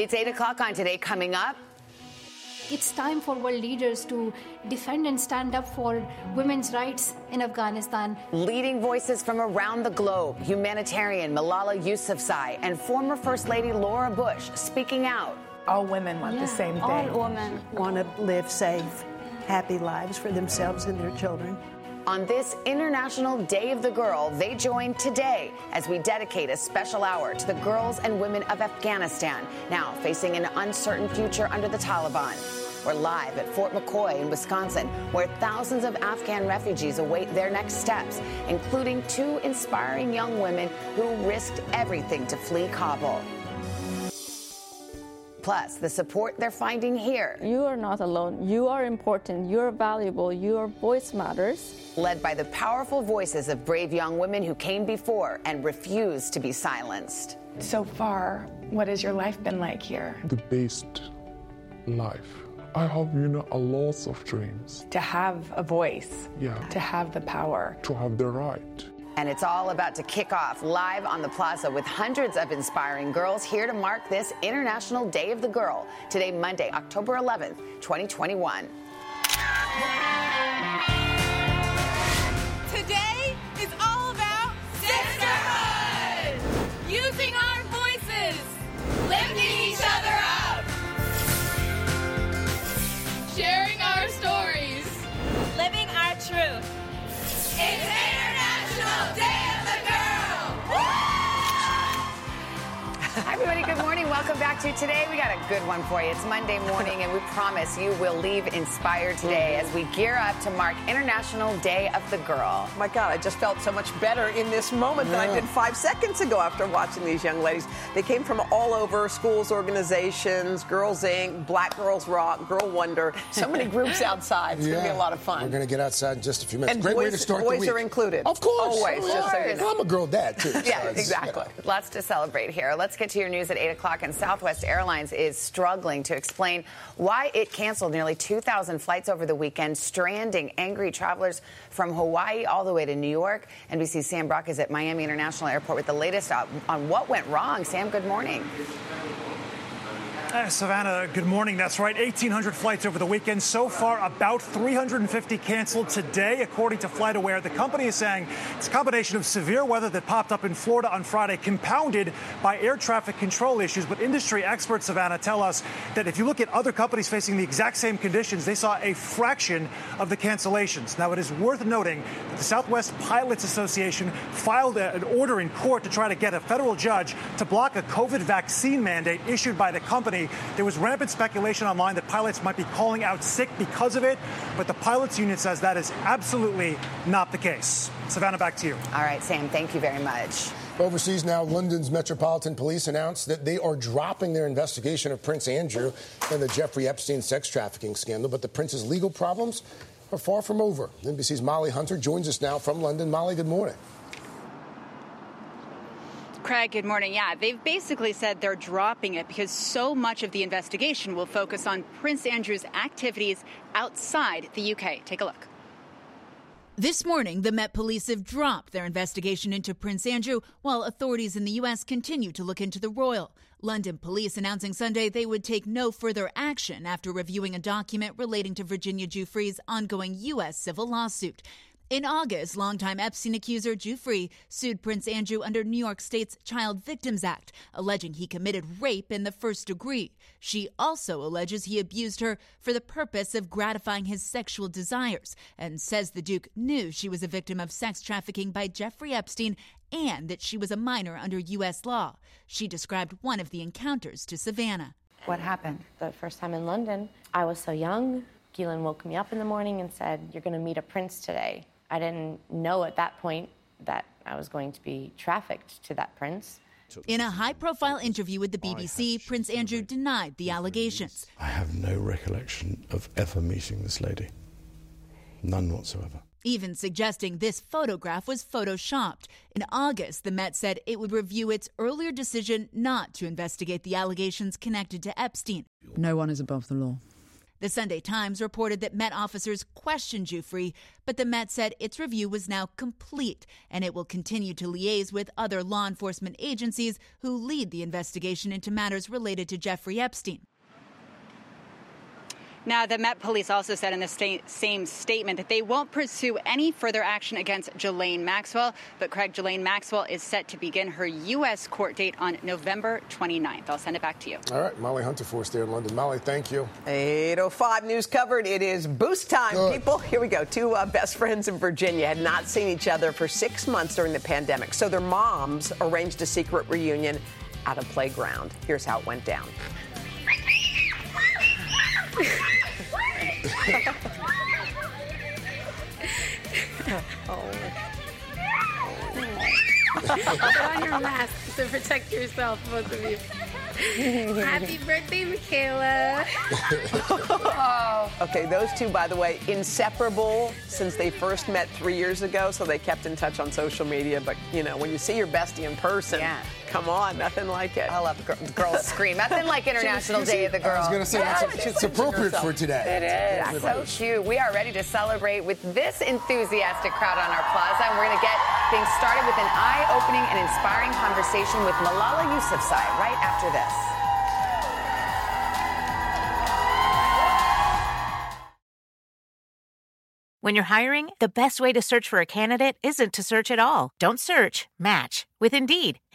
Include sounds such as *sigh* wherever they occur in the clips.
It's 8 o'clock on today. Coming up, it's time for world leaders to defend and stand up for women's rights in Afghanistan. Leading voices from around the globe, humanitarian Malala Yousafzai and former First Lady Laura Bush speaking out. All women want Yeah, the same thing. All women. want to live safe, happy lives for themselves and their children. On this International Day of the Girl, they join today as we dedicate a special hour to the girls and women of Afghanistan, now facing an uncertain future under the Taliban. We're live at Fort McCoy in Wisconsin, where thousands of Afghan refugees await their next steps, including two inspiring young women who risked everything to flee Kabul. Plus, the support they're finding here, You are not alone. You are important. You are valuable. Your voice matters. led by the powerful voices of brave young women who came before and refused to be silenced. So far, what has your life been like here? the best life. I have, you know, a lot of dreams To have a voice, Yeah. to have the power. to have the right. And it's all about to kick off live on the plaza with hundreds of inspiring girls here to mark this International Day of the Girl. Today, Monday, October 11th, 2021. Welcome back to today. We got a good one for you. It's Monday morning, and we promise you will leave inspired today mm-hmm. as we gear up to mark International Day of the Girl. My God, I just felt so much better in this moment than I mm. did five seconds ago after watching these young ladies. They came from all over schools, organizations, Girls Inc., Black Girls Rock, Girl Wonder. So many *laughs* groups outside. It's going to be a lot of fun. We're going to get outside in just a few minutes. And Great way boys- to start boys the week. are included. Of course. Always, Oh, just so you know. I'm a girl dad, too. *laughs* Yeah, it's, exactly. you know. Lots to celebrate here. Let's get to your news at 8 o'clock. And Southwest Airlines is struggling to explain why it canceled nearly 2,000 flights over the weekend, stranding angry travelers from Hawaii all the way to New York. NBC's Sam Brock is at Miami International Airport with the latest on what went wrong. Sam, good morning. Uh, Savannah, good morning. That's right. 1,800 flights over the weekend. So far, about 350 canceled today, according to FlightAware. The company is saying it's a combination of severe weather that popped up in Florida on Friday, compounded by air traffic control issues. But industry experts, Savannah, tell us that if you look at other companies facing the exact same conditions, they saw a fraction of the cancellations. Now, it is worth noting that the Southwest Pilots Association filed an order in court to try to get a federal judge to block a COVID vaccine mandate issued by the company. There was rampant speculation online that pilots might be calling out sick because of it, but the pilots union says that is absolutely not the case. Savannah, back to you. All right, Sam, thank you very much. Overseas now, London's Metropolitan Police announced that they are dropping their investigation of Prince Andrew and the Jeffrey Epstein sex trafficking scandal. But the prince's legal problems are far from over. NBC's Molly Hunter joins us now from London. Molly, good morning. Craig, good morning. Yeah, they've basically said they're dropping it because so much of the investigation will focus on Prince Andrew's activities outside the UK. Take a look. This morning, the Met Police have dropped their investigation into Prince Andrew, while authorities in the U.S. continue to look into the royal. London police announcing Sunday they would take no further action after reviewing a document relating to Virginia Giuffre's ongoing U.S. civil lawsuit. In August, longtime Epstein accuser Giuffre sued Prince Andrew under New York State's Child Victims Act, alleging he committed rape in the first degree. She also alleges he abused her for the purpose of gratifying his sexual desires, and says the Duke knew she was a victim of sex trafficking by Jeffrey Epstein and that she was a minor under U.S. law. She described one of the encounters to Savannah. What happened? The first time in London, I was so young. Ghislaine woke me up in the morning and said, You're going to meet a prince today. I didn't know at that point that I was going to be trafficked to that prince. In a high profile interview with the BBC, Prince Andrew denied the allegations. I have no recollection of ever meeting this lady. None whatsoever. even suggesting this photograph was photoshopped. In August, the Met said it would review its earlier decision not to investigate the allegations connected to Epstein. No one is above the law. The Sunday Times reported that Met officers questioned Giuffre, but the Met said its review was now complete and it will continue to liaise with other law enforcement agencies who lead the investigation into matters related to Jeffrey Epstein. Now, the Met Police also said in the sta- same statement that they won't pursue any further action against Ghislaine Maxwell. But Craig, Ghislaine Maxwell is set to begin her U.S. court date on November 29th. I'll send it back to you. All right, Molly Hunter for us there in London. Molly, thank you. 805 news covered. It is boost time, Good. people. Here we go. Two uh, best friends in Virginia had not seen each other for six months during the pandemic. So their moms arranged a secret reunion at a playground. Here's how it went down. Put on your mask to protect yourself, both of you. Happy birthday, Michaela. *laughs* Okay, those two, by the way, inseparable since they first met three years ago, so they kept in touch on social media. But, you know, when you see your bestie in person, Yeah. Come on, nothing like it. I love the girls scream. Nothing like *laughs* International Day of the Girl. I was going to say, that's Yes. it's appropriate for today. It is. Everybody. So cute. We are ready to celebrate with this enthusiastic crowd on our plaza, and we're going to get things started with an eye-opening and inspiring conversation with Malala Yousafzai right after this. When you're hiring, the best way to search for a candidate isn't to search at all. Don't search, match with Indeed.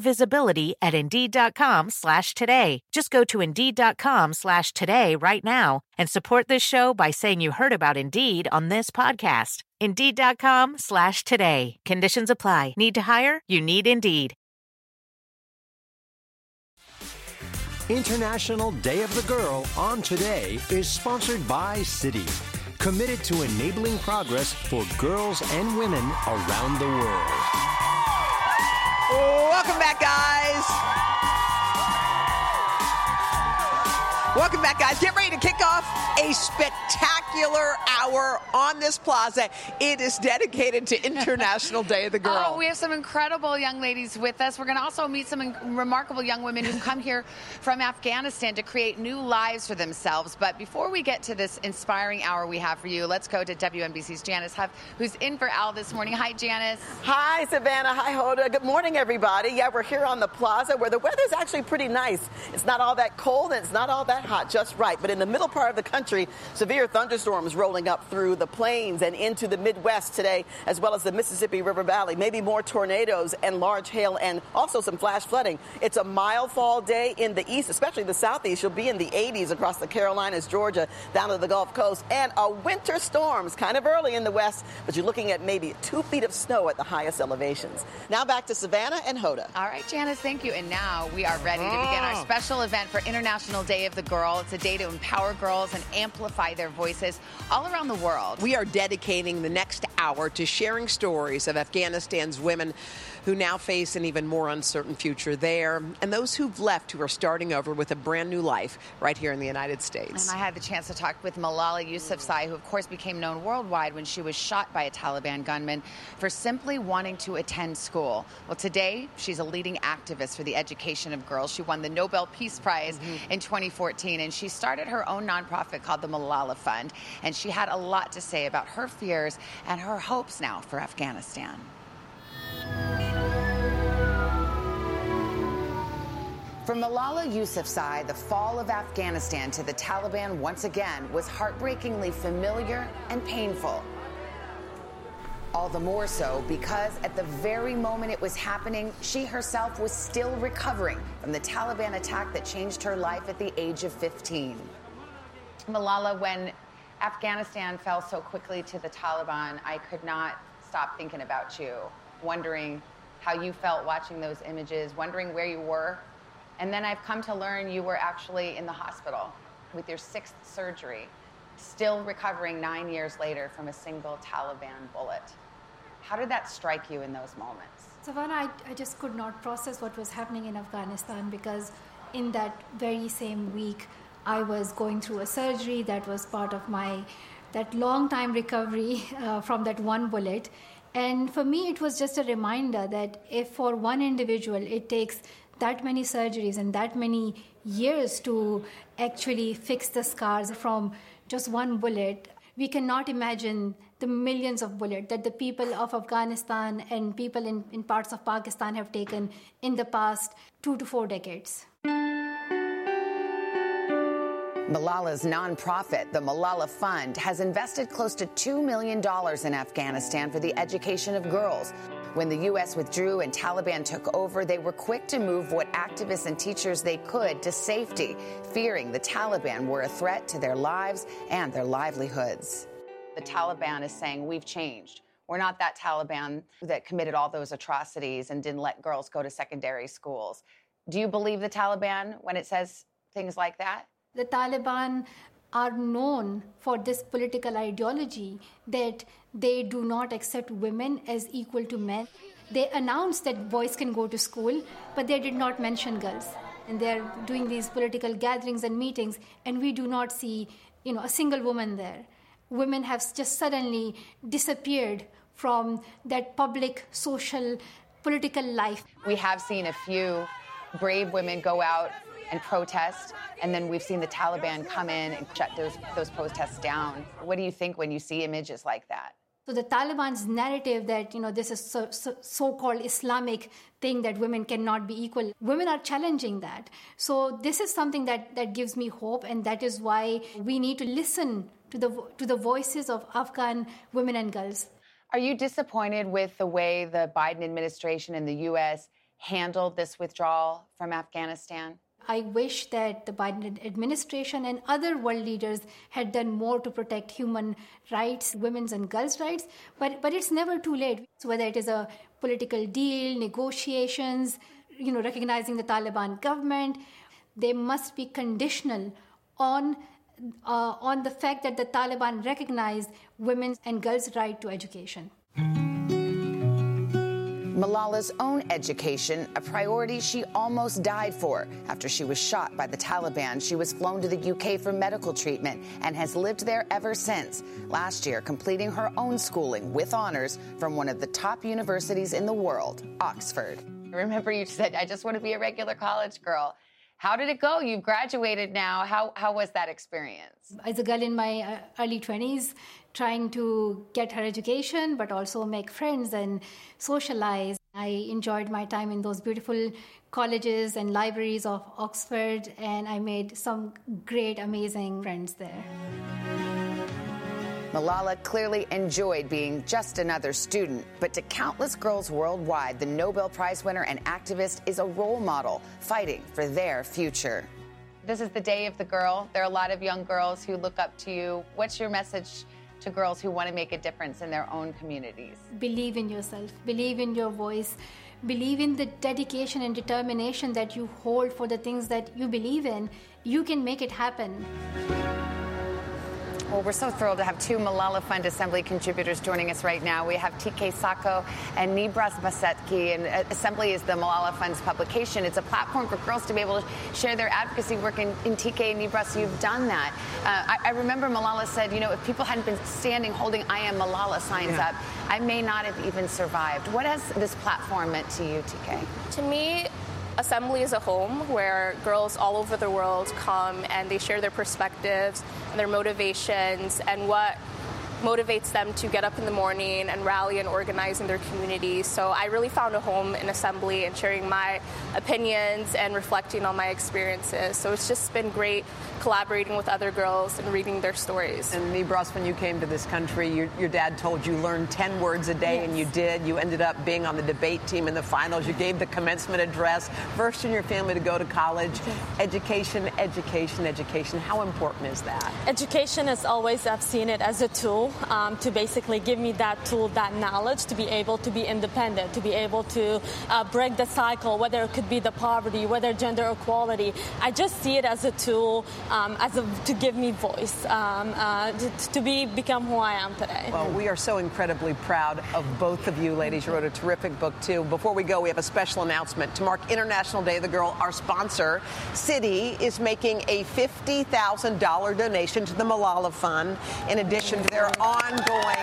visibility at Indeed.com slash today. Just go to Indeed.com slash today right now and support this show by saying you heard about Indeed on this podcast. Indeed.com slash today. Conditions apply. Need to hire? You need Indeed. International Day of the Girl on Today is sponsored by Citi, committed to enabling progress for girls and women around the world. Welcome back, guys. Welcome back, guys. Get ready to kick off a spectacular hour on this plaza. It is dedicated to International Day of the *laughs* oh, Girl. Oh, we have some incredible young ladies with us. We're going to also meet some in- remarkable young women who've come here from Afghanistan to create new lives for themselves. But before we get to this inspiring hour we have for you, let's go to WNBC's Janice Huff, who's in for Al this morning. Hi, Janice. Hi, Savannah. Hi, Hoda. Good morning, everybody. Yeah, we're here on the plaza where the weather's actually pretty nice. It's not all that cold and it's not all that hot, just right. But in the middle part of the country, severe thunderstorms rolling up through the plains and into the Midwest today, as well as the Mississippi River Valley. Maybe more tornadoes and large hail and also some flash flooding. It's a mild fall day in the east, especially the southeast. You'll be in the 80s across the Carolinas, Georgia, down to the Gulf Coast, and a winter storms kind of early in the west, but you're looking at maybe two feet of snow at the highest elevations. Now back to Savannah and Hoda. All right, Janice, thank you. And now we are ready to begin our Ah. special event for International Day of the Girl. It's a day to empower girls and amplify their voices all around the world. We are dedicating the next hour to sharing stories of Afghanistan's women who now face an even more uncertain future there, and those who've left who are starting over with a brand new life right here in the United States. And I had the chance to talk with Malala Yousafzai, who of course became known worldwide when she was shot by a Taliban gunman for simply wanting to attend school. Well, today she's a leading activist for the education of girls. She won the Nobel Peace Prize mm-hmm. in 2014, and she started her own nonprofit called the Malala Fund. And she had a lot to say about her fears and her hopes now for Afghanistan. For Malala Yousafzai, the fall of Afghanistan to the Taliban once again was heartbreakingly familiar and painful. All the more so because at the very moment it was happening, she herself was still recovering from the Taliban attack that changed her life at the age of 15. Malala, when Afghanistan fell so quickly to the Taliban, I could not stop thinking about you, wondering how you felt watching those images, wondering where you were. And then I've come to learn you were actually in the hospital with your sixth surgery, still recovering nine years later from a single Taliban bullet. How did that strike you in those moments? Savannah, I, I just could not process what was happening in Afghanistan because in that very same week, I was going through a surgery that was part of my that long time recovery *laughs* uh, from that one bullet. And for me, it was just a reminder that if for one individual it takes that many surgeries and that many years to actually fix the scars from just one bullet, we cannot imagine the millions of bullets that the people of Afghanistan and people in, in parts of Pakistan have taken in the past two to four decades. Malala's nonprofit, the Malala Fund, has invested close to $2 million in Afghanistan for the education of girls. When the U.S. withdrew and Taliban took over, they were quick to move what activists and teachers they could to safety, fearing the Taliban were a threat to their lives and their livelihoods. The Taliban is saying, We've changed. We're not that Taliban that committed all those atrocities and didn't let girls go to secondary schools. Do you believe the Taliban when it says things like that? The Taliban are known for this political ideology that they do not accept women as equal to men. They announced that boys can go to school, but they did not mention girls. And they're doing these political gatherings and meetings, and we do not see, you know, a single woman there. Women have just suddenly disappeared from that public, social, political life. We have seen a few brave women go out and protest, and then we've seen the Taliban come in and shut those, those protests down. What do you think when you see images like that? So the Taliban's narrative that you know this is so, so, so-called Islamic thing that women cannot be equal, women are challenging that. So this is something that that gives me hope, and that is why we need to listen to the to the voices of Afghan women and girls. Are you disappointed with the way the Biden administration and the U.S. handled this withdrawal from Afghanistan? I wish that the Biden administration and other world leaders had done more to protect human rights, women's and girls' rights, but, but it's never too late. So whether it is a political deal, negotiations, you know, recognizing the Taliban government, they must be conditional on uh, on the fact that the Taliban recognize women's and girls' right to education. Malala's own education, a priority she almost died for. After she was shot by the Taliban, she was flown to the UK for medical treatment and has lived there ever since, last year completing her own schooling with honors from one of the top universities in the world, Oxford. Remember, you said, I just want to be a regular college girl. How did it go? You've graduated now. How, how was that experience? As a girl in my uh, early 20s, trying to get her education, but also make friends and socialize. I enjoyed my time in those beautiful colleges and libraries of Oxford, and I made some great, amazing friends there. Malala clearly enjoyed being just another student, but to countless girls worldwide, the Nobel Prize winner and activist is a role model fighting for their future. This is the day of the girl. There are a lot of young girls who look up to you. What's your message to girls who want to make a difference in their own communities? Believe in yourself, believe in your voice, believe in the dedication and determination that you hold for the things that you believe in. You can make it happen. Well, we're so thrilled to have two Malala Fund Assembly contributors joining us right now. We have TK Sacco and Nibras Basetki, and uh, Assembly is the Malala Fund's publication. It's a platform for girls to be able to share their advocacy work. In, in TK and Nibras, you've done that. Uh, I, I, remember Malala said, you know, if people hadn't been standing holding I am Malala signs yeah. up, I may not have even survived. What has this platform meant to you, TK? To me, Assembly is a home where girls all over the world come and they share their perspectives and their motivations and what motivates them to get up in the morning and rally and organize in their community. So I really found a home in Assembly and sharing my opinions and reflecting on my experiences. So it's just been great collaborating with other girls and reading their stories. And Nibras, when you came to this country, your, your dad told you learn 10 words a day, yes. and you did. You ended up being on the debate team in the finals. You gave the commencement address, first in your family to go to college. Education, education, education. How important is that? Education is always, I've seen it as a tool um, to basically give me that tool, that knowledge to be able to be independent, to be able to uh, break the cycle, whether it could be the poverty, whether gender equality. I just see it as a tool um, as a, to give me voice, um, uh, to, to be become who I am today. Well, we are so incredibly proud of both of you, ladies. You wrote a terrific book, too. Before we go, we have a special announcement. To mark International Day of the Girl, our sponsor, Citi, is making a $50,000 donation to the Malala Fund, in addition to their ongoing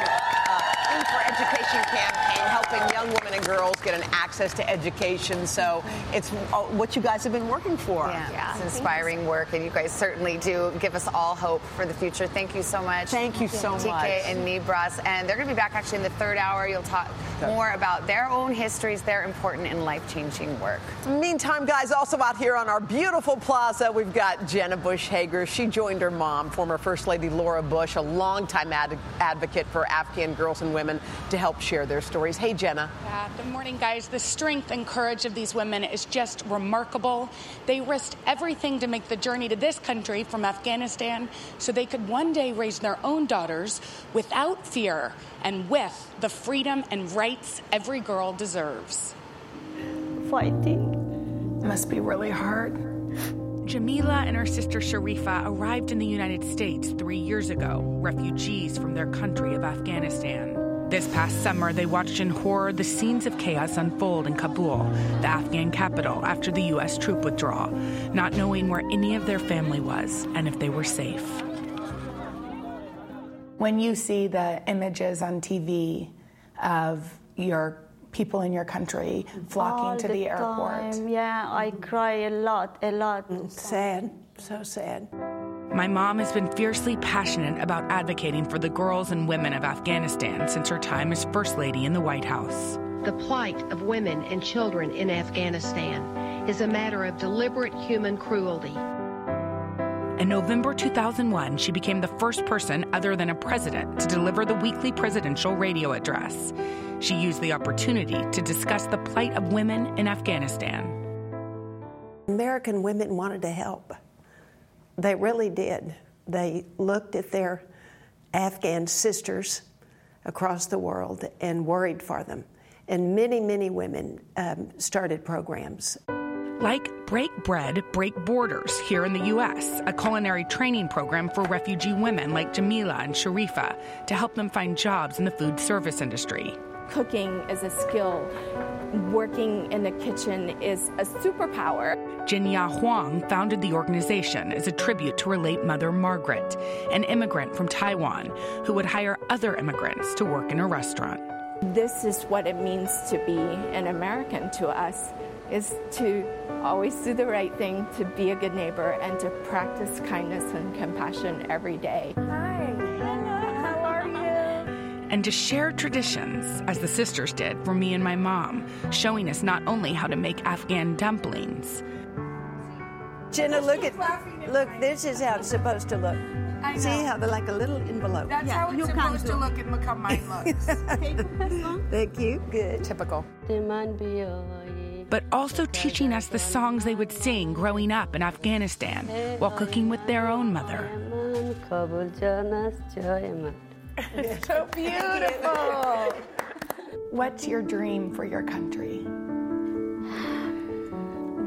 uh, Food for Education campaign, helping young women and girls get an access to education. So it's uh, what you guys have been working for. Yeah, it's inspiring work, and you guys certainly do give us all hope for the future. Thank you so much. Thank you so TK much. TK and Nibras. And they're going to be back actually in the third hour. You'll talk more about their own histories, their important and life changing work. Meantime, guys, also out here on our beautiful plaza, we've got Jenna Bush Hager. She joined her mom, former First Lady Laura Bush, a longtime ad- advocate for Afghan girls and women, to help share their stories. Hey, Jenna. Yeah, good morning, guys. The strength and courage of these women is just remarkable. They risked everything to make the journey to this country from Afghanistan so they could one day raise their own daughters without fear and with the freedom and rights every girl deserves. Fighting must be really hard. Jamila and her sister Sharifa arrived in the United States three years ago, refugees from their country of Afghanistan. This past summer, they watched in horror the scenes of chaos unfold in Kabul, the Afghan capital, after the U.S. troop withdrawal, not knowing where any of their family was and if they were safe. When you see the images on TV of your people in your country flocking All to the, airport, time. Yeah, I mm-hmm. cry a lot, a lot. Mm, sad, so sad. My mom has been fiercely passionate about advocating for the girls and women of Afghanistan since her time as First Lady in the White House. The plight of women and children in Afghanistan is a matter of deliberate human cruelty. In November 2001, she became the first person other than a president to deliver the weekly presidential radio address. She used the opportunity to discuss the plight of women in Afghanistan. American women wanted to help. They really did. They looked at their Afghan sisters across the world and worried for them. And many, many women um, started programs. Like Break Bread, Break Borders here in the U.S., a culinary training program for refugee women like Jamila and Sharifa to help them find jobs in the food service industry. Cooking is a skill. Working in the kitchen is a superpower. Jinya Huang founded the organization as a tribute to her late mother, Margaret, an immigrant from Taiwan who would hire other immigrants to work in a restaurant. This is what it means to be an American to us is to always do the right thing, to be a good neighbor, and to practice kindness and compassion every day. Hi, how are you? and to share traditions, as the sisters did for me and my mom, showing us not only how to make Afghan dumplings, Jenna, look at look. This is how it's supposed to look. I know. See how they're like a little envelope. That's how it's supposed to look, and look how mine looks. Thank you. Good. Typical. But also teaching us the songs they would sing growing up in Afghanistan while cooking with their own mother. It's *laughs* so beautiful. What's your dream for your country?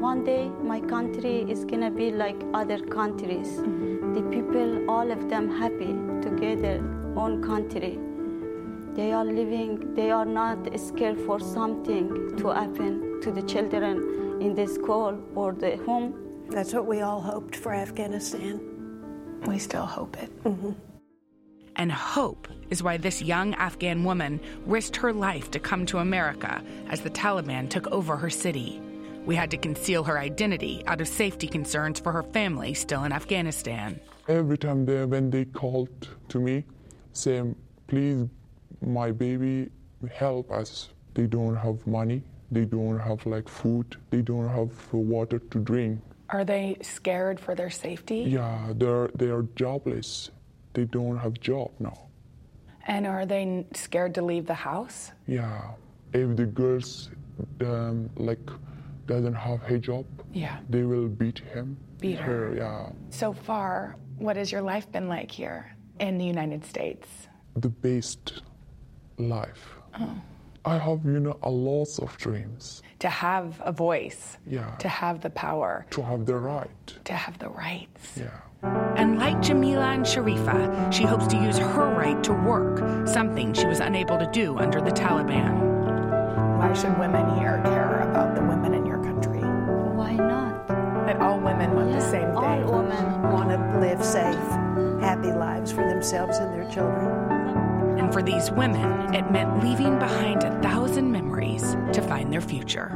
One day, my country is gonna be like other countries. Mm-hmm. The people, all of them, happy together, own country. They are living. They are not scared for something to happen to the children in the school or the home. That's what we all hoped for Afghanistan. We still hope it. Mm-hmm. And hope is why this young Afghan woman risked her life to come to America as the Taliban took over her city. We had to conceal her identity out of safety concerns for her family still in Afghanistan. Every time they, when they called to me, saying, please, my baby, help us. They don't have money. They don't have like food. They don't have water to drink. Are they scared for their safety? Yeah, they're they are jobless. They don't have job now. And are they scared to leave the house? Yeah, if the girls um, like doesn't have hijab, Yeah. they will beat him. Beat her. Yeah. So far, what has your life been like here in the United States? the best life. I have, you know, a lot of dreams. To have a voice, Yeah. to have the power, To have the right. to have the rights. Yeah. And like Jamila and Sharifa, she hopes to use her right to work, something she was unable to do under the Taliban. Why should women here care about the women in your country? Why not? That all women want the same thing. All women Want to live safe, happy lives for themselves and their children. And for these women, it meant leaving behind a thousand memories to find their future.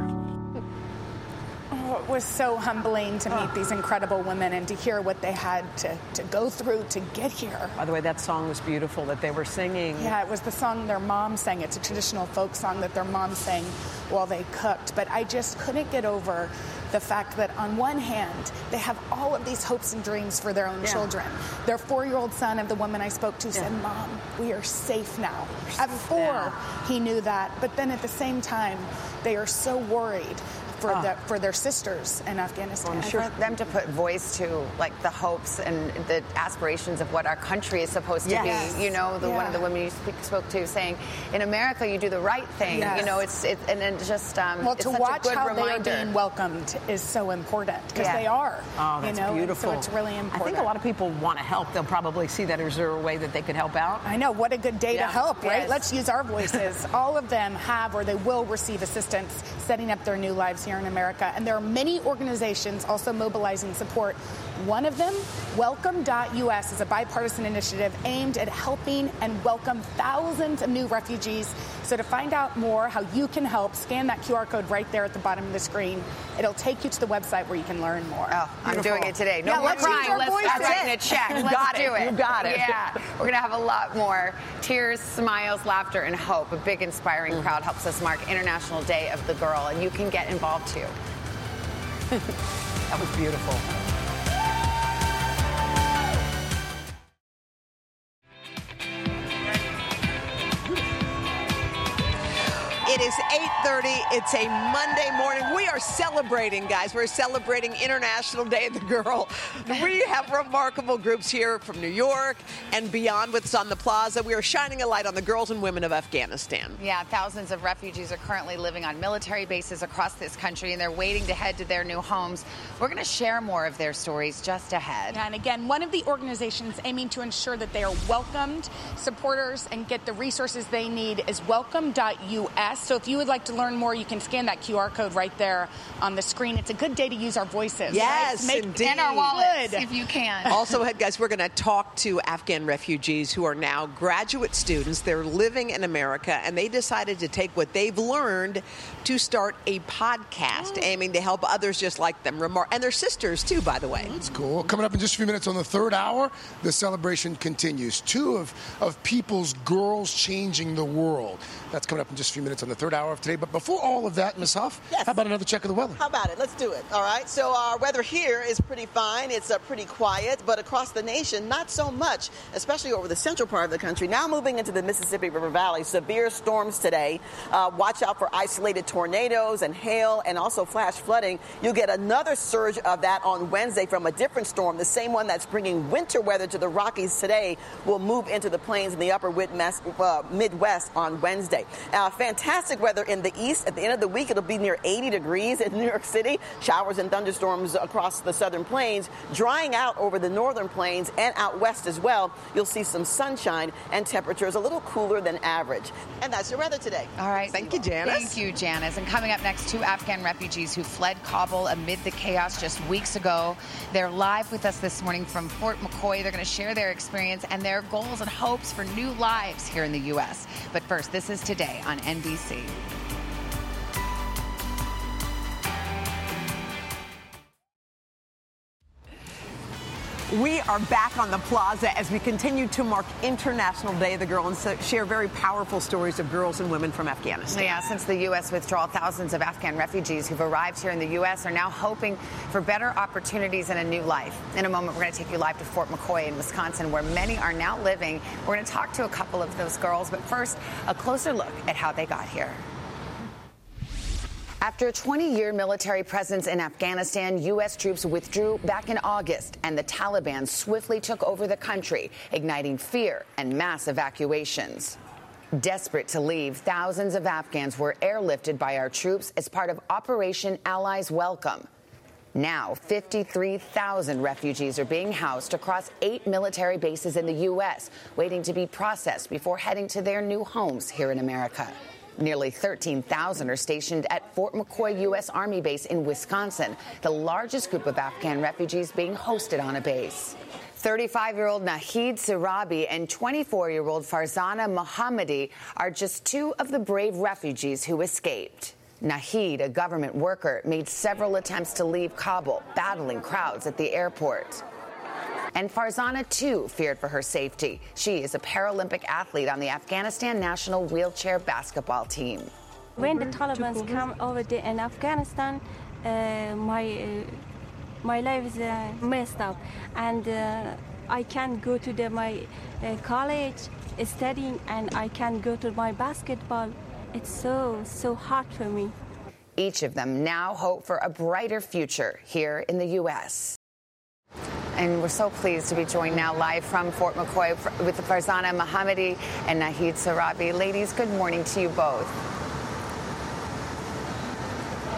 It was so humbling to meet these incredible women and to hear what they had to, to go through to get here. By the way, that song was beautiful that they were singing. Yeah, it was the song their mom sang. It's a traditional folk song that their mom sang while they cooked. But I just couldn't get over the fact that on one hand, they have all of these hopes and dreams for their own Yeah. children. Their four-year-old son of the woman I spoke to said, "Mom, we are safe now." At four, he knew that, but then at the same time, they are so worried for Ah. the, for their sisters in Afghanistan. And for them to put voice to like the hopes and the aspirations of what our country is supposed to Yes. be. You know, the one of the women you speak, spoke to saying, "In America, you do the right thing." Yes. You know, it's it, and then just um, Well, it's to such watch a good how reminder. they are being welcomed is so important because Yeah. they are. Oh, you that's know, and beautiful. So it's really important. I think a lot of people want to help. They'll probably see that. Is there a way that they could help out? I know. What a good day Yeah. to help, right? Yes. Let's use our voices. *laughs* All of them have or they will receive assistance setting up their new lives here in America. And there are many organizations also mobilizing support. One of them, Welcome.us, is a bipartisan initiative aimed at helping and welcome thousands of new refugees. So to find out more how you can help, scan that QR code right there at the bottom of the screen. It'll take you to the website where you can learn more. Oh, I'm doing it today. No Yeah, more let's crying. Let's voices. writing a check. *laughs* Let's got do it. it. You got it. Yeah. We're gonna have a lot more tears, smiles, laughter, and hope. A big, inspiring Mm. crowd helps us mark International Day of the Girl, and you can get involved *laughs* That was beautiful. Is 8:30. It's a Monday morning. We are celebrating, guys. We're celebrating International Day of the Girl. *laughs* We have remarkable groups here from New York and beyond with us on the plaza. We are shining a light on the girls and women of Afghanistan. Yeah, thousands of refugees are currently living on military bases across this country, and they're waiting to head to their new homes. We're going to share more of their stories just ahead. Yeah, and again, one of the organizations aiming to ensure that they are welcomed, supporters, and get the resources they need is welcome.us. So if you would like to learn more, you can scan that QR code right there on the screen. It's a good day to use our voices. Yes, right? Make indeed. And our wallets, Good. if you can. Also, ahead, guys, we're going to talk to Afghan refugees who are now graduate students. They're living in America, and they decided to take what they've learned to start a podcast oh. aiming to help others just like them. Remar- and their sisters, too, by the way. That's cool. Coming up in just a few minutes on the third hour, the celebration continues. Two of, of people's girls changing the world. That's coming up in just a few minutes on the third hour of today. But before all of that, Ms. Huff, how about another check of the weather? How about it? Let's do it. All right. So our weather here is pretty fine. It's uh, pretty quiet, but across the nation, not so much, especially over the central part of the country. Now moving into the Mississippi River Valley, severe storms today. Uh, watch out for isolated tornadoes and hail, and also flash flooding. You'll get another surge of that on Wednesday from a different storm. The same one that's bringing winter weather to the Rockies today will move into the plains in the upper Midwest, uh, Midwest on Wednesday. Uh, fantastic weather in the east. At the end of the week, it'll be near 80 degrees in *laughs* New York City. Showers and thunderstorms across the southern plains, drying out over the northern plains and out west as well. You'll see some sunshine and temperatures a little cooler than average. And that's your weather today. All right. Thank you, Janice. Thank you, Janice. And coming up next, two Afghan refugees who fled Kabul amid the chaos just weeks ago. They're live with us this morning from Fort McCoy. They're going to share their experience and their goals and hopes for new lives here in the U.S. But first, this is today on NBC. State. We are back on the plaza as we continue to mark International Day of the Girl and share very powerful stories of girls and women from Afghanistan. Yeah, since the U.S. withdrawal, thousands of Afghan refugees who've arrived here in the U.S. are now hoping for better opportunities and a new life. In a moment, we're going to take you live to Fort McCoy in Wisconsin, where many are now living. We're going to talk to a couple of those girls, but first, a closer look at how they got here. After a 20 year military presence in Afghanistan, U.S. troops withdrew back in August, and the Taliban swiftly took over the country, igniting fear and mass evacuations. Desperate to leave, thousands of Afghans were airlifted by our troops as part of Operation Allies Welcome. Now, 53,000 refugees are being housed across eight military bases in the U.S., waiting to be processed before heading to their new homes here in America. Nearly 13,000 are stationed at Fort McCoy U.S. Army Base in Wisconsin, the largest group of Afghan refugees being hosted on a base. 35 year old Nahid Sirabi and 24 year old Farzana Mohammadi are just two of the brave refugees who escaped. Nahid, a government worker, made several attempts to leave Kabul, battling crowds at the airport. And Farzana, too, feared for her safety. She is a Paralympic athlete on the Afghanistan national wheelchair basketball team. When the Taliban come over there in Afghanistan, uh, my uh, my life is uh, messed up, and uh, I can't go to the, my uh, college studying, and I can't go to my basketball. It's so so hard for me. Each of them now hope for a brighter future here in the U.S. And we're so pleased to be joined now live from Fort McCoy with Farzana Mohammadi and Nahid Sarabi. Ladies, good morning to you both.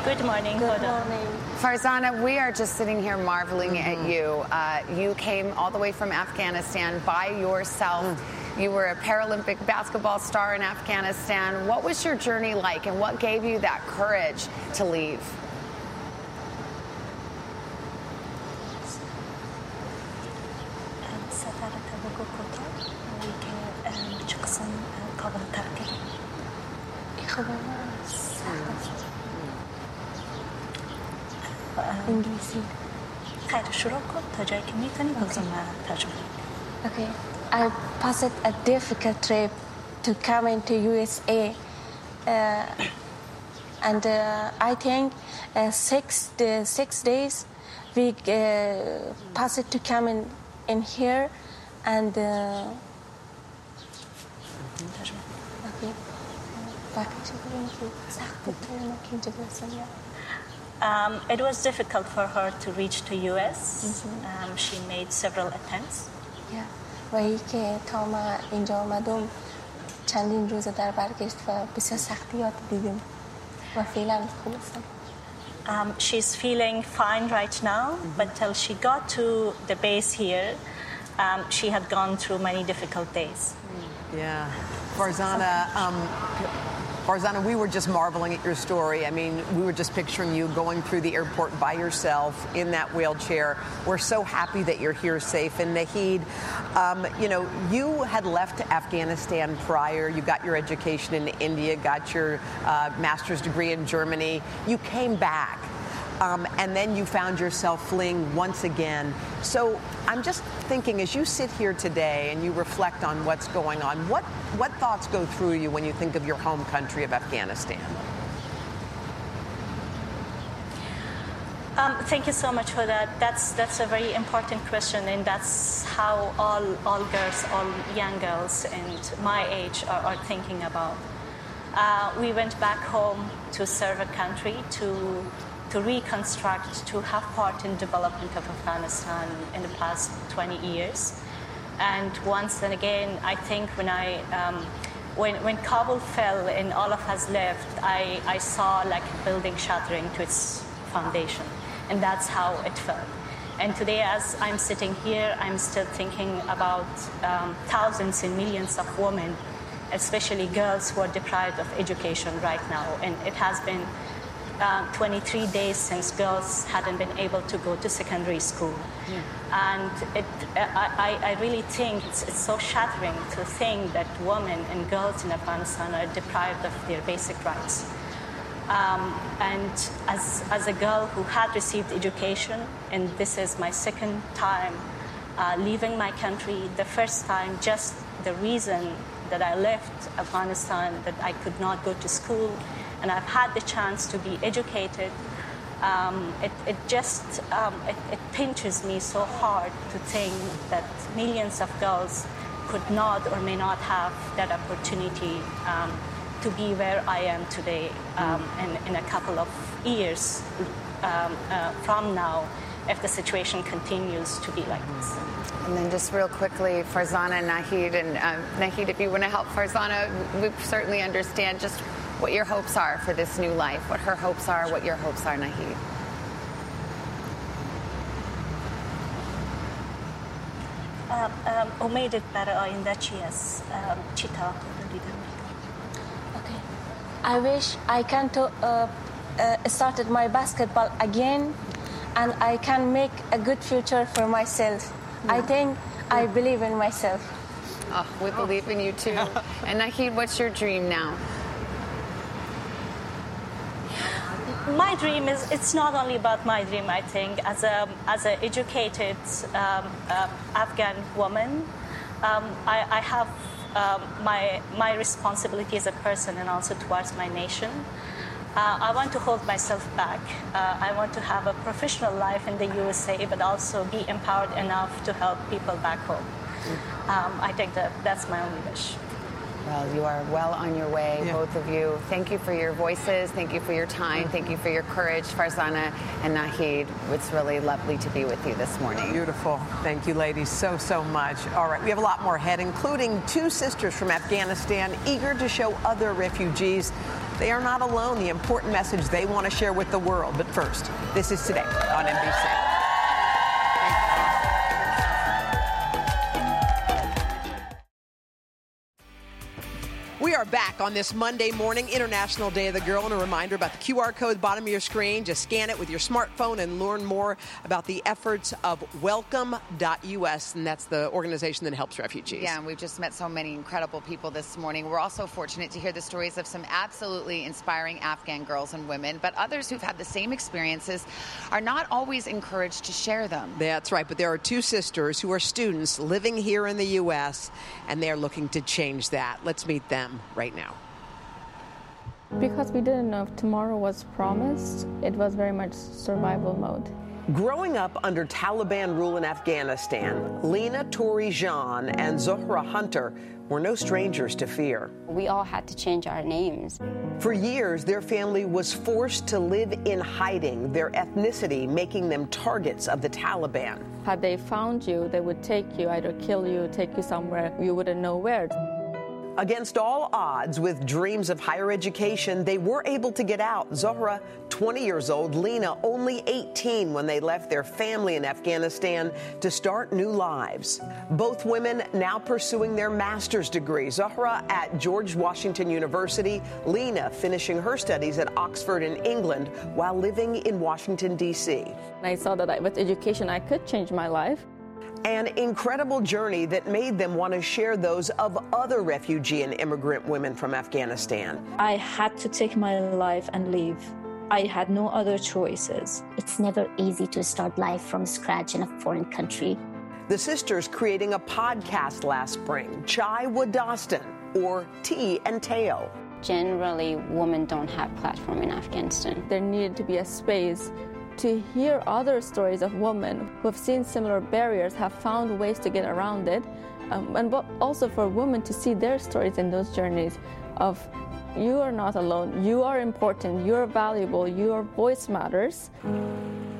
Good morning. Good morning. Farzana, we are just sitting here marveling mm-hmm. at you. Uh, you came all the way from Afghanistan by yourself. Mm. You were a Paralympic basketball star in Afghanistan. What was your journey like, and what gave you that courage to leave? Okay. I passed a difficult trip to come into USA. Uh, and uh, I think uh, six, uh, six days we uh, passed to come in, in here and uh. Um, it was difficult for her to reach to US. Mm-hmm. Um, she made several attempts. Yeah. وایی که تا ما اینجا آمدم چندین روز در برگشت و بسیار سختیات دیدیم و فعلا خوب هستم. Um, she's feeling fine right now, mm-hmm. but till she got to the base here, um, she had gone through many difficult days. Yeah. Farzana, um, Farzana, we were just marveling at your story. I mean, we were just picturing you going through the airport by yourself in that wheelchair. We're so happy that you're here safe. And Nahid, um, you know, you had left Afghanistan prior. You got your education in India, got your uh, master's degree in Germany. You came back. Um, and then you found yourself fleeing once again. So I'm just thinking, as you sit here today and you reflect on what's going on, what, what thoughts go through you when you think of your home country of Afghanistan? Um, thank you so much for that. That's that's a very important question, and that's how all all girls, all young girls, and my age are, are thinking about. Uh, we went back home to serve a country, to to reconstruct, to have part in development of Afghanistan in the past 20 years. And once and again, I think when I um, when, when Kabul fell and all of us left, I, I saw like a building shattering to its foundation. And that's how it felt. And today, as I'm sitting here, I'm still thinking about um, thousands and millions of women, especially girls who are deprived of education right now. And it has been uh, 23 days since girls hadn't been able to go to secondary school. Yeah. And it, I, I really think it's, it's so shattering to think that women and girls in Afghanistan are deprived of their basic rights. Um, and as, as a girl who had received education, and this is my second time uh, leaving my country, the first time, just the reason that I left Afghanistan, that I could not go to school, and I've had the chance to be educated, um, it, it, just um, it, it, pinches me so hard to think that millions of girls could not or may not have that opportunity um, to be where I am today um, in, in a couple of years um, uh, from now if the situation continues to be like this. And then just real quickly, Farzana, Nahid, and um, Nahid, if you want to help Farzana, we certainly understand just what your hopes are for this new life, what her hopes are, what your hopes are, Nahid. Um, um, better Okay. I wish I can to, uh, uh, started my basketball again and I can make a good future for myself. Yeah. I think yeah. I believe in myself. Oh, we believe in you too. and Nahid, what's your dream now? My dream is it's not only about my dream i think as a as an educated um, uh, afghan woman um, I, I, have um, my my responsibility as a person and also towards my nation uh, I want to hold myself back. Uh, I want to have a professional life in the USA, but also be empowered enough to help people back home. Um, I think that that's my only wish. Well, you are well on your way, yeah. both of you. Thank you for your voices. Thank you for your time. Mm-hmm. Thank you for your courage, Farzana and Nahid. It's really lovely to be with you this morning. Beautiful. Thank you, ladies, so, so much. All right, we have a lot more ahead, including two sisters from Afghanistan eager to show other refugees they are not alone, the important message they want to share with the world. But first, this is today on NBC. Back on this Monday morning, International Day of the Girl, and a reminder about the QR code bottom of your screen. Just scan it with your smartphone and learn more about the efforts of Welcome.us, and that's the organization that helps refugees. Yeah, and we've just met so many incredible people this morning. We're also fortunate to hear the stories of some absolutely inspiring Afghan girls and women, but others who've had the same experiences are not always encouraged to share them. That's right, but there are two sisters who are students living here in the U.S., and they're looking to change that. Let's meet them right now? Because we didn't know if tomorrow was promised, it was very much survival mode. Growing up under Taliban rule in Afghanistan, Lena Torijan and Zohra Hunter were no strangers to fear. We all had to change our names. For years, their family was forced to live in hiding, their ethnicity making them targets of the Taliban. Had they found you, they would take you, either kill you, take you somewhere you wouldn't know where. Against all odds, with dreams of higher education, they were able to get out. Zohra, 20 years old, Lena, only 18 when they left their family in Afghanistan to start new lives. Both women now pursuing their master's degree. Zohra at George Washington University, Lena finishing her studies at Oxford in England while living in Washington, D.C. I saw that with education I could change my life. An incredible journey that made them want to share those of other refugee and immigrant women from Afghanistan. I had to take my life and leave. I had no other choices. It's never easy to start life from scratch in a foreign country. The sisters creating a podcast last spring, Chai Wadastan, or Tea and Tale. Generally, women don't have platform in Afghanistan. There needed to be a space to hear other stories of women who have seen similar barriers, have found ways to get around it, um, and also for women to see their stories in those journeys of you are not alone, you are important, you're valuable, your voice matters.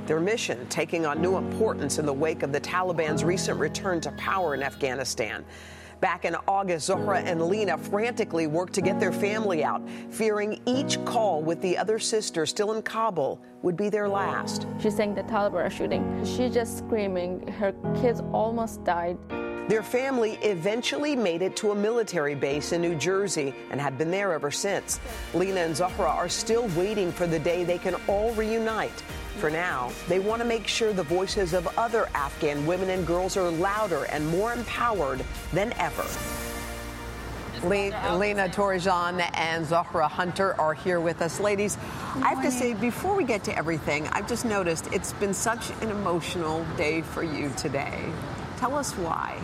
Their mission taking on new importance in the wake of the Taliban's recent return to power in Afghanistan. Back in August, Zohra and Lena frantically worked to get their family out, fearing each call with the other sister still in Kabul would be their last. She's saying the Taliban are shooting. She's just screaming. Her kids almost died. Their family eventually made it to a military base in New Jersey and have been there ever since. Lena and Zohra are still waiting for the day they can all reunite. For now, they want to make sure the voices of other Afghan women and girls are louder and more empowered than ever. Le- Lena Torijan and Zohra Hunter are here with us. Ladies, I have to say, before we get to everything, I've just noticed it's been such an emotional day for you today. Tell us why.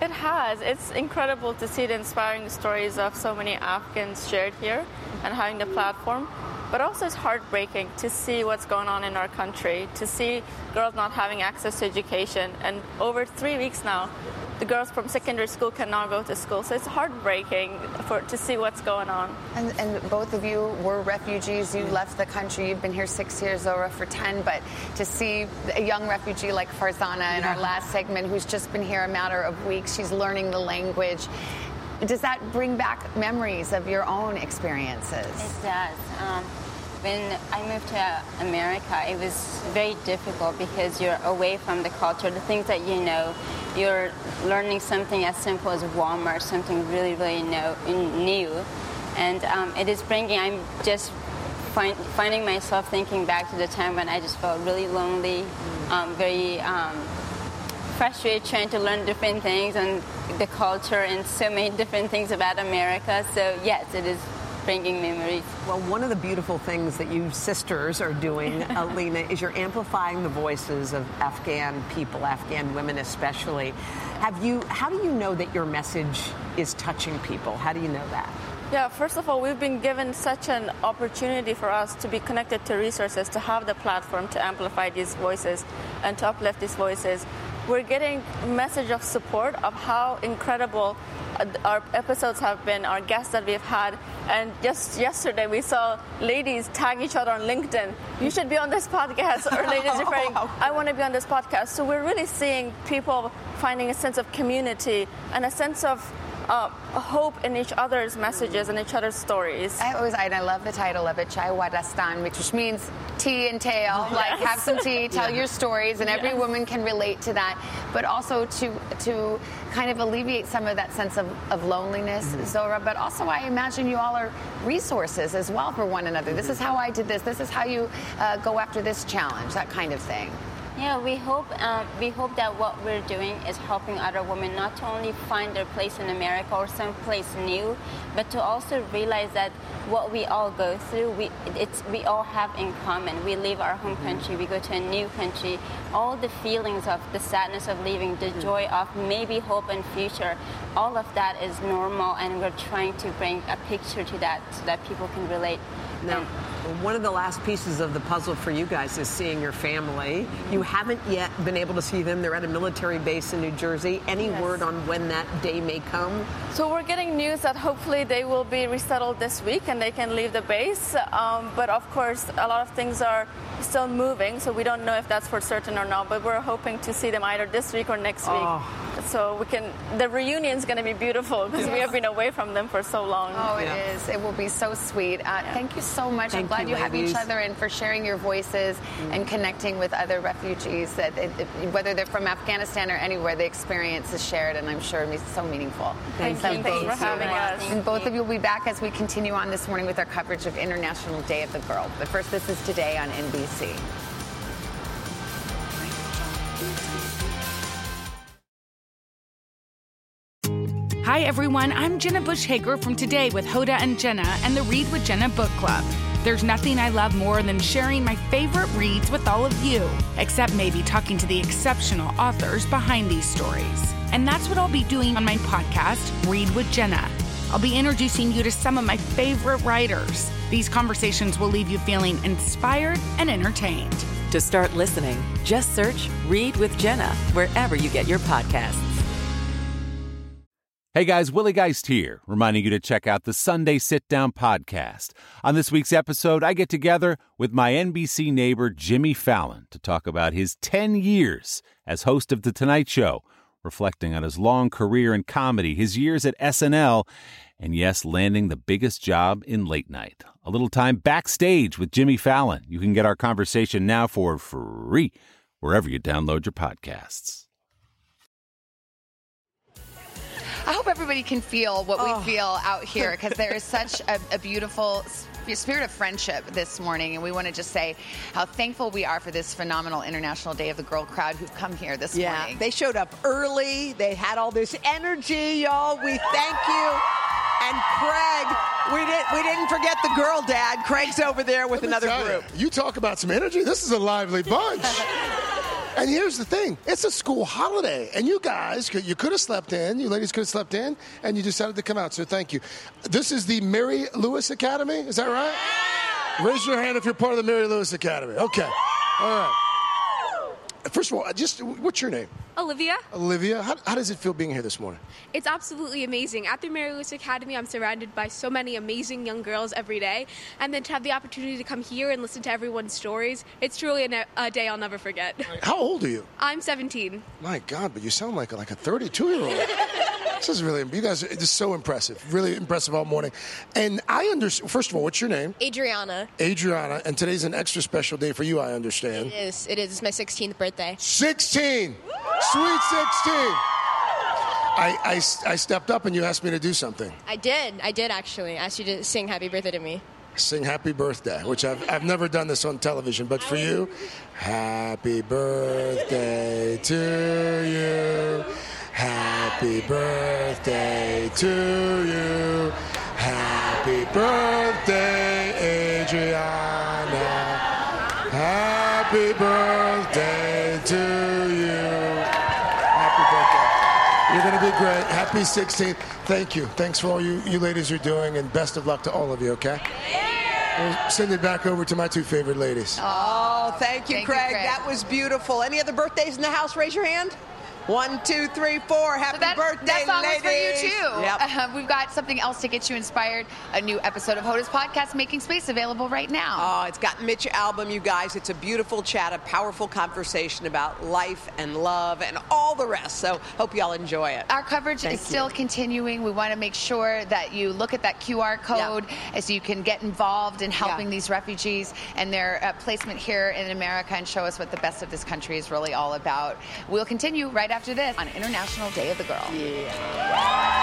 It has. It's incredible to see the inspiring stories of so many Afghans shared here and having the platform. But also, it's heartbreaking to see what's going on in our country, to see girls not having access to education. And over three weeks now, the girls from secondary school cannot go to school. So it's heartbreaking for to see what's going on. And, and both of you were refugees. You left the country. You've been here six years, Zohra, for 10. But to see a young refugee like Farzana in our last segment, who's just been here a matter of weeks, she's learning the language. Does that bring back memories of your own experiences? It does. Um, when I moved to America, it was very difficult because you're away from the culture, the things that you know. You're learning something as simple as Walmart, something really, really new. And um, it is bringing, I'm just find, finding myself thinking back to the time when I just felt really lonely, um, very um, frustrated trying to learn different things and the culture and so many *laughs* different things about America. So, yes, it is bringing memories. Well, one of the beautiful things that you sisters are doing, *laughs* Alina, is you're amplifying the voices of Afghan people, Afghan women especially. Have you? How do you know that your message is touching people? How do you know that? Yeah, first of all, we've been given such an opportunity for us to be connected to resources, to have the platform to amplify these voices and to uplift these voices. We're getting message of support of how incredible uh, our episodes have been, our guests that we've had. And just yesterday, we saw ladies tag each other on LinkedIn. You should be on this podcast. Or ladies *laughs* referring, I want to be on this podcast. So we're really seeing people finding a sense of community and a sense of uh, hope in each other's messages and each other's stories. I always, and I love the title of it, Chai Wadastan, which means tea and tale. Yes. *laughs* Like have some tea, tell Yeah. your stories, and every woman can relate to that. But also to to kind of alleviate some of that sense of, of loneliness, Mm-hmm. Zohra. But also, I imagine you all are resources as well for one another. This is how I did this. This is how you uh, go after this challenge. That kind of thing. Yeah, we hope um, we hope that what we're doing is helping other women not to only find their place in America or someplace new, but to also realize that what we all go through, we it's we all have in common. We leave our home country, we go to a new country. All the feelings of the sadness of leaving, the joy of maybe hope and future, all of that is normal, and we're trying to bring a picture to that so that people can relate. Now, one of the last pieces of the puzzle for you guys is seeing your family. You haven't yet been able to see them. They're at a military base in New Jersey. Any word on when that day may come? So we're getting news that hopefully they will be resettled this week and they can leave the base. Um, but of course, a lot of things are still moving, so we don't know if that's for certain or not. But we're hoping to see them either this week or next week. Oh. So we can. The reunion is going to be beautiful because we have been away from them for so long. Oh, it is. It will be so sweet. Uh, Thank you so much. I'm glad you, you, have each other and for sharing your voices and connecting with other refugees. That it, it- whether they're from Afghanistan or anywhere, the experience is shared, and I'm sure it's so meaningful. Thank So you. Thanks for both you. having us. And both of you will be back as we continue on this morning with our coverage of International Day of the Girl. But first, this is today on NBC. Hi, everyone. I'm Jenna Bush Hager from Today with Hoda and Jenna and the Read with Jenna book club. There's nothing I love more than sharing my favorite reads with all of you, except maybe talking to the exceptional authors behind these stories. And that's what I'll be doing on my podcast, Read with Jenna. I'll be introducing you to some of my favorite writers. These conversations will leave you feeling inspired and entertained. To start listening, just search Read with Jenna wherever you get your podcasts. Hey guys, Willie Geist here, reminding you to check out the Sunday Sit Down podcast. On this week's episode, I get together with my NBC neighbor Jimmy Fallon to talk about his 10 years as host of The Tonight Show, reflecting on his long career in comedy, his years at SNL, and yes, landing the biggest job in late night. A little time backstage with Jimmy Fallon. You can get our conversation now for free wherever you download your podcasts. I hope everybody can feel what Oh. we feel out here because there is *laughs* such a, a beautiful spirit of friendship this morning. And we want to just say how thankful we are for this phenomenal International Day of the Girl crowd who've come here this Yeah, morning. they showed up early. They had all this energy, y'all. We thank you. And Craig, we didn't we didn't forget the girl dad. Craig's over there with another group. You, you talk about some energy. This is a lively bunch. *laughs* and here's the thing: it's a school holiday, and you guys, could- you could have slept in. You ladies could have slept in, and you decided to come out. So thank you. This is the Mary Louis Academy. Is that right? Raise your hand if you're part of the Mary Louis Academy. Okay. All right. first of all, just what's your name? Olivia. Olivia. How, how does it feel being here this morning? It's absolutely amazing. At the Mary Louise Academy, I'm surrounded by so many amazing young girls every day. And then to have the opportunity to come here and listen to everyone's stories, it's truly a, a day I'll never forget. How old are you? I'm 17. My God, but you sound like like a 32 year old. *laughs* this is really you guys. It's just so impressive. Really impressive all morning. And I understand. First of all, what's your name? Adriana. Adriana. And today's an extra special day for you. I understand. It is. It is. It's my 16th birthday. 16. Sweet 16. I, I, I stepped up and you asked me to do something. I did. I did actually I asked you to sing happy birthday to me. Sing happy birthday, which I've, I've never done this on television, but for you, happy birthday to you. Happy birthday to you. Happy birthday, Adriana. Happy birthday Happy 16th. Thank you. Thanks for all you, you ladies are doing, and best of luck to all of you, okay? We'll send it back over to my two favorite ladies. Oh, thank you, Thank you, Craig. Craig. That was beautiful. Any other birthdays in the house? Raise your hand. One, two, three, four. Happy that, birthday, that song ladies. was for you too. Yep. *laughs* Uh, we've got something else to get you inspired. A new episode of Hoda's podcast, Making Space, available right now. Oh, it's got Mitch Albom, you guys. It's a beautiful chat, a powerful conversation about life and love and all the rest. So hope you all enjoy it. Our coverage Thank is still continuing. We want to make sure that you look at that QR code so you can get involved in helping Yeah. these refugees and their uh, placement here in America and show us what the best of this country is really all about. We'll continue right after this on International Day of the Girl. Yeah.